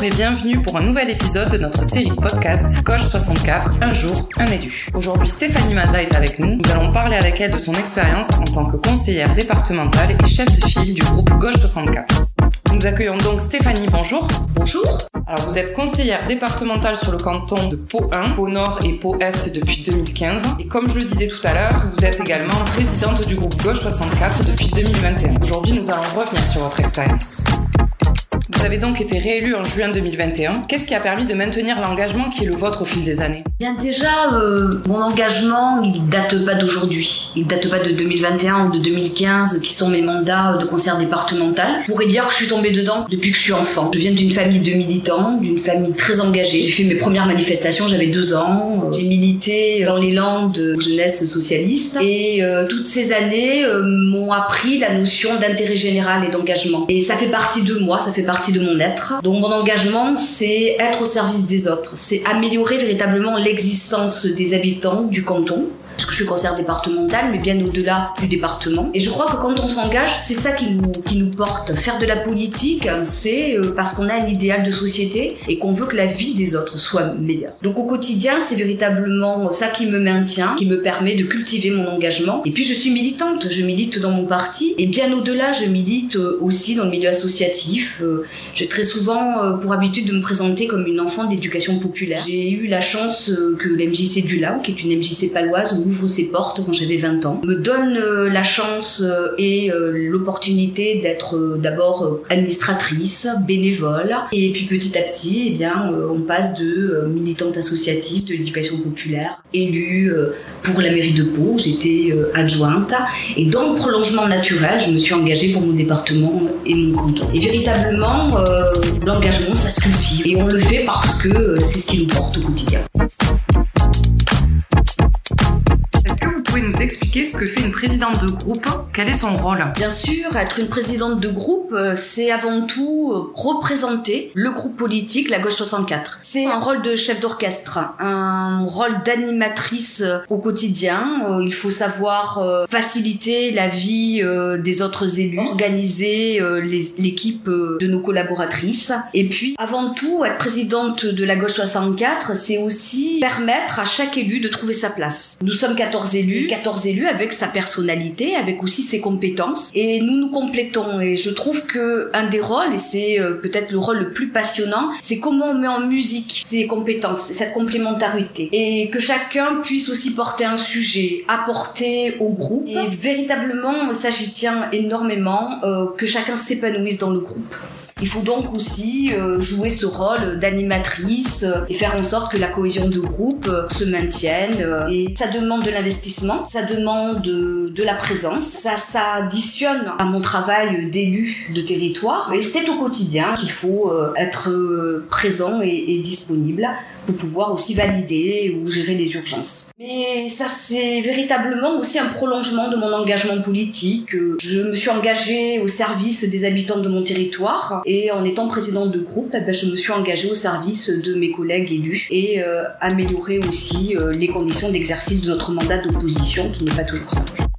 Bonjour et bienvenue pour un nouvel épisode de notre série de podcast Gauche 64, un jour, un élu. Aujourd'hui, Stéphanie Maza est avec nous. Nous allons parler avec elle de son expérience en tant que conseillère départementale et chef de file du groupe Gauche 64. Nous accueillons donc Stéphanie, bonjour. Bonjour. Alors vous êtes conseillère départementale sur le canton de Pau 1, Pau Nord et Pau Est depuis 2015. Et comme je le disais tout à l'heure, vous êtes également présidente du groupe Gauche 64 depuis 2021. Aujourd'hui, nous allons revenir sur votre expérience. Vous avez donc été réélu en juin 2021. Qu'est-ce qui a permis de maintenir l'engagement qui est le vôtre au fil des années? Bien déjà, euh, mon engagement, il date pas d'aujourd'hui. Il date pas de 2021 ou de 2015, qui sont mes mandats de concert départemental. Je pourrais dire que je suis tombée dedans depuis que je suis enfant. Je viens d'une famille de militants, d'une famille très engagée. J'ai fait mes premières manifestations, j'avais deux ans. J'ai milité dans les landes de jeunesse socialiste. Et euh, toutes ces années euh, m'ont appris la notion d'intérêt général et d'engagement. Et ça fait partie de moi, ça fait partie de mon être. Donc mon engagement, c'est être au service des autres, c'est améliorer véritablement l'existence des habitants du canton parce que je suis conseillère départementale, mais bien au-delà du département. Et je crois que quand on s'engage, c'est ça qui nous, porte. Faire de la politique, c'est euh, parce qu'on a un idéal de société et qu'on veut que la vie des autres soit meilleure. Donc au quotidien, c'est véritablement ça qui me maintient, qui me permet de cultiver mon engagement. Et puis je suis militante, je milite dans mon parti et bien au-delà, je milite euh, aussi dans le milieu associatif. Euh, j'ai très souvent pour habitude de me présenter comme une enfant d'éducation populaire. J'ai eu la chance que l'MJC du Lao, qui est une MJC paloise, ouvre ses portes quand j'avais 20 ans, me donne euh, la chance euh, et euh, l'opportunité d'être d'abord administratrice, bénévole, et puis petit à petit, eh bien, on passe de militante associative de l'éducation populaire, élue pour la mairie de Pau, j'étais adjointe, et dans le prolongement naturel, je me suis engagée pour mon département et mon canton. Et véritablement, l'engagement, ça se cultive, et on le fait parce que c'est ce qui nous porte au quotidien. Expliquer ce que fait une présidente de groupe Quel est son rôle? Bien sûr, être une présidente de groupe, euh, c'est avant tout euh, représenter le groupe politique, la Gauche 64. C'est un rôle de chef d'orchestre, un rôle d'animatrice euh, au quotidien. Il faut savoir faciliter la vie des autres élus, organiser l'équipe de nos collaboratrices. Et puis, avant tout, être présidente de la Gauche 64, c'est aussi permettre à chaque élu de trouver sa place. Nous sommes 14 élus, 14 élus avec sa personnalité, avec aussi ses compétences. Et nous nous complétons. Et je trouve que un des rôles, et c'est euh, peut-être le rôle le plus passionnant, c'est comment on met en musique ces compétences, cette complémentarité. Et que chacun puisse aussi porter un sujet, apporter au groupe. Et véritablement, ça j'y tiens énormément, euh, que chacun s'épanouisse dans le groupe. Il faut donc aussi euh, jouer ce rôle d'animatrice euh, et faire en sorte que la cohésion de groupe euh, se maintienne. Et ça demande de l'investissement, ça demande de, la présence, ça s'additionne à mon travail d'élu de territoire. Et c'est au quotidien qu'il faut être présent et disponible pour pouvoir aussi valider ou gérer les urgences. Mais ça, c'est véritablement aussi un prolongement de mon engagement politique. Je me suis engagée au service des habitants de mon territoire et en étant présidente de groupe, eh ben, je me suis engagée au service de mes collègues élus et euh, améliorer aussi euh, les conditions d'exercice de notre mandat d'opposition qui n'est pas toujours simple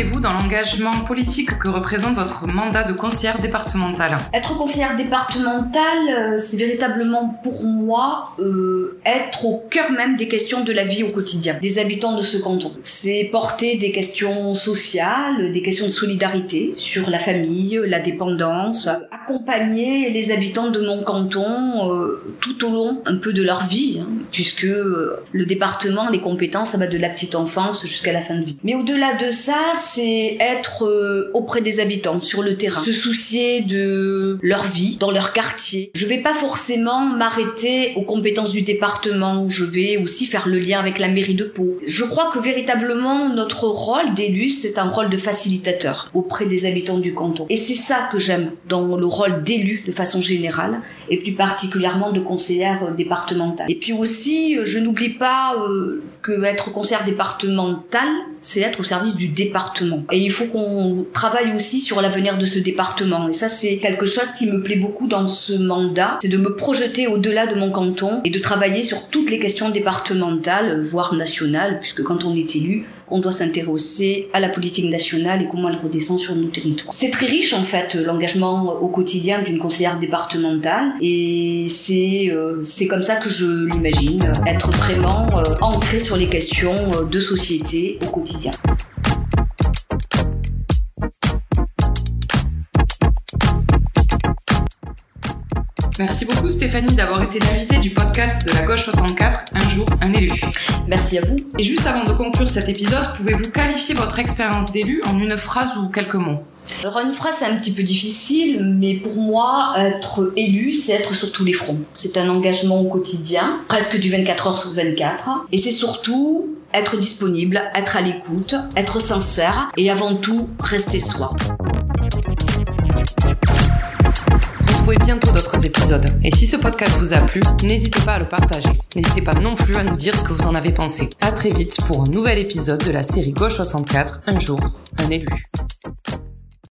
vous dans l'engagement politique que représente votre mandat de conseillère départementale Être conseillère départementale, euh, c'est véritablement pour moi euh, être au cœur même des questions de la vie au quotidien des habitants de ce canton. C'est porter des questions sociales, des questions de solidarité sur la famille, la dépendance, accompagner les habitants de mon canton euh, tout au long un peu de leur vie, hein, puisque le département, les compétences, ça va de la petite enfance jusqu'à la fin de vie. Mais au-delà de ça, c'est être euh, auprès des habitants sur le terrain, se soucier de leur vie dans leur quartier. Je vais pas forcément m'arrêter aux compétences du département, je vais aussi faire le lien avec la mairie de Pau. Je crois que véritablement notre rôle d'élu, c'est un rôle de facilitateur auprès des habitants du canton. Et c'est ça que j'aime dans le rôle d'élu de façon générale et plus particulièrement de conseillère départementale. Et puis aussi, je n'oublie pas euh, que être conseillère départementale, c'est être au service du département et il faut qu'on travaille aussi sur l'avenir de ce département. Et ça, c'est quelque chose qui me plaît beaucoup dans ce mandat, c'est de me projeter au-delà de mon canton et de travailler sur toutes les questions départementales, voire nationales, puisque quand on est élu, on doit s'intéresser à la politique nationale et comment elle redescend sur nos territoires. C'est très riche en fait l'engagement au quotidien d'une conseillère départementale et c'est euh, c'est comme ça que je l'imagine, être vraiment euh, ancré sur les questions euh, de société au quotidien. Merci beaucoup Stéphanie d'avoir été l'invitée du podcast de la Gauche 64, Un jour, un élu. Merci à vous. Et juste avant de conclure cet épisode, pouvez-vous qualifier votre expérience d'élu en une phrase ou quelques mots? Alors une phrase c'est un petit peu difficile, mais pour moi, être élu, c'est être sur tous les fronts. C'est un engagement au quotidien, presque du 24 heures sur 24, et c'est surtout être disponible, être à l'écoute, être sincère, et avant tout, rester soi. Retrouvez bientôt d'autres épisodes. Et si ce podcast vous a plu, n'hésitez pas à le partager. N'hésitez pas non plus à nous dire ce que vous en avez pensé. À très vite pour un nouvel épisode de la série Gauche 64, un jour, un élu.